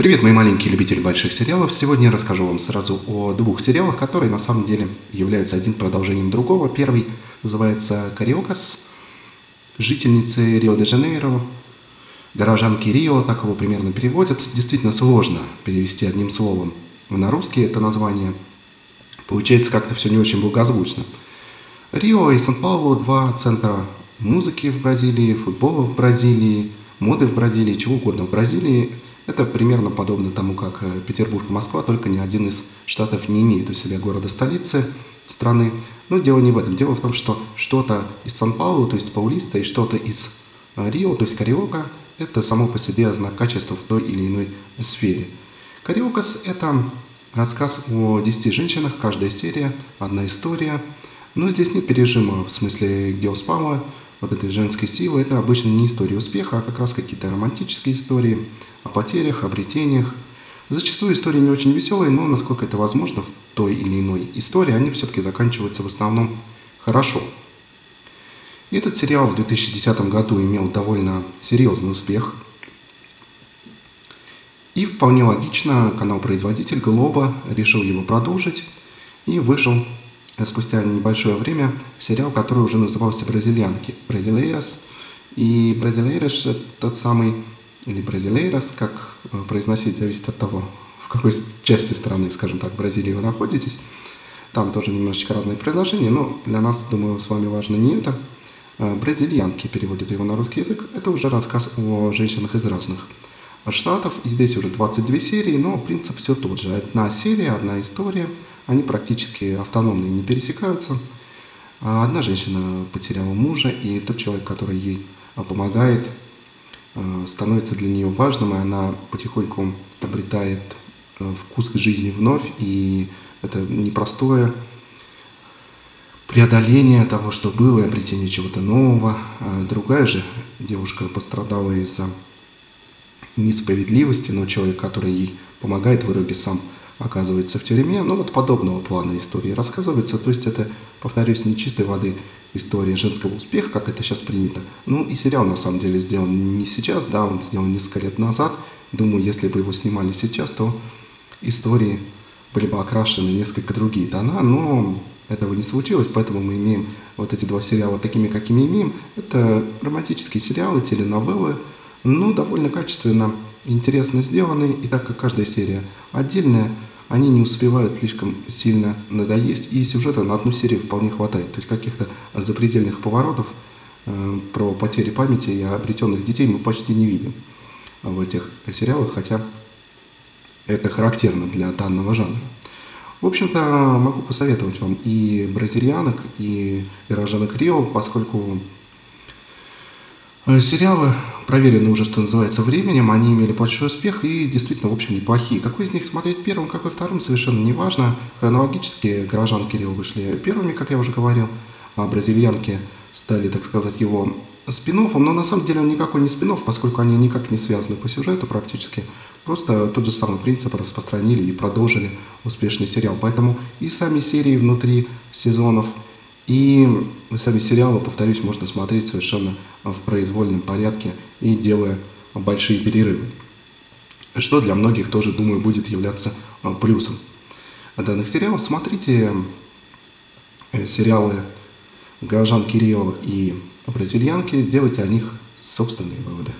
Привет, мои маленькие любители больших сериалов. Сегодня я расскажу вам сразу о двух сериалах, которые на самом деле являются один продолжением другого. Первый называется «Кариокас», жительницы Рио-де-Жанейро, горожанки Рио, так его примерно переводят. Действительно сложно перевести одним словом на русский это название. Получается как-то все не очень благозвучно. Рио и Сан-Паулу – два центра музыки в Бразилии, футбола в Бразилии, моды в Бразилии, чего угодно в Бразилии – это примерно подобно тому, как э, Петербург Москва, только ни один из штатов не имеет у себя города-столицы страны. Но дело не в этом. Дело в том, что что-то из Сан-Паулу, то есть Паулиста, и что-то из э, Рио, то есть Кариока, это само по себе знак качества в той или иной сфере. Кариокас – это рассказ о 10 женщинах, каждая серия, одна история. Но здесь нет пережима в смысле геоспама, вот этой женской силы. Это обычно не история успеха, а как раз какие-то романтические истории – о потерях, обретениях. Зачастую истории не очень веселые, но насколько это возможно в той или иной истории, они все-таки заканчиваются в основном хорошо. Этот сериал в 2010 году имел довольно серьезный успех. И вполне логично канал-производитель Глоба решил его продолжить и вышел спустя небольшое время сериал, который уже назывался «Бразильянки» – «Бразилейрос». И «Бразилейрос» – тот самый или бразилейрос, как э, произносить, зависит от того, в какой части страны, скажем так, Бразилии вы находитесь. Там тоже немножечко разные произношения, но для нас, думаю, с вами важно не это. Э, бразильянки переводят его на русский язык. Это уже рассказ о женщинах из разных штатов. И здесь уже 22 серии, но принцип все тот же. Одна серия, одна история. Они практически автономные, не пересекаются. Одна женщина потеряла мужа, и тот человек, который ей помогает, Э, становится для нее важным, и она потихоньку обретает э, вкус к жизни вновь, и это непростое преодоление того, что было, и обретение чего-то нового. А другая же девушка пострадала из-за несправедливости, но человек, который ей помогает, в итоге сам оказывается в тюрьме. Ну вот подобного плана истории рассказывается. То есть это, повторюсь, не чистой воды история женского успеха, как это сейчас принято. Ну и сериал на самом деле сделан не сейчас, да, он сделан несколько лет назад. Думаю, если бы его снимали сейчас, то истории были бы окрашены несколько другие тона, но этого не случилось, поэтому мы имеем вот эти два сериала такими, какими имеем. Это романтические сериалы, теленовеллы, ну, довольно качественно, интересно сделаны, и так как каждая серия отдельная, они не успевают слишком сильно надоесть, и сюжета на одну серию вполне хватает. То есть каких-то запредельных поворотов э, про потери памяти и обретенных детей мы почти не видим в этих сериалах, хотя это характерно для данного жанра. В общем-то, могу посоветовать вам и бразильянок, и горожанок Рио, поскольку э, сериалы проверены уже, что называется, временем, они имели большой успех и действительно, в общем, неплохие. Какой из них смотреть первым, какой вторым, совершенно не важно. Хронологически горожан Кирилл вышли первыми, как я уже говорил, а бразильянки стали, так сказать, его спин но на самом деле он никакой не спин поскольку они никак не связаны по сюжету практически. Просто тот же самый принцип распространили и продолжили успешный сериал. Поэтому и сами серии внутри сезонов – и сами сериалы, повторюсь, можно смотреть совершенно в произвольном порядке и делая большие перерывы. Что для многих тоже, думаю, будет являться а, плюсом данных сериалов. Смотрите э, сериалы «Горожан Кирио» и «Бразильянки», делайте о них собственные выводы.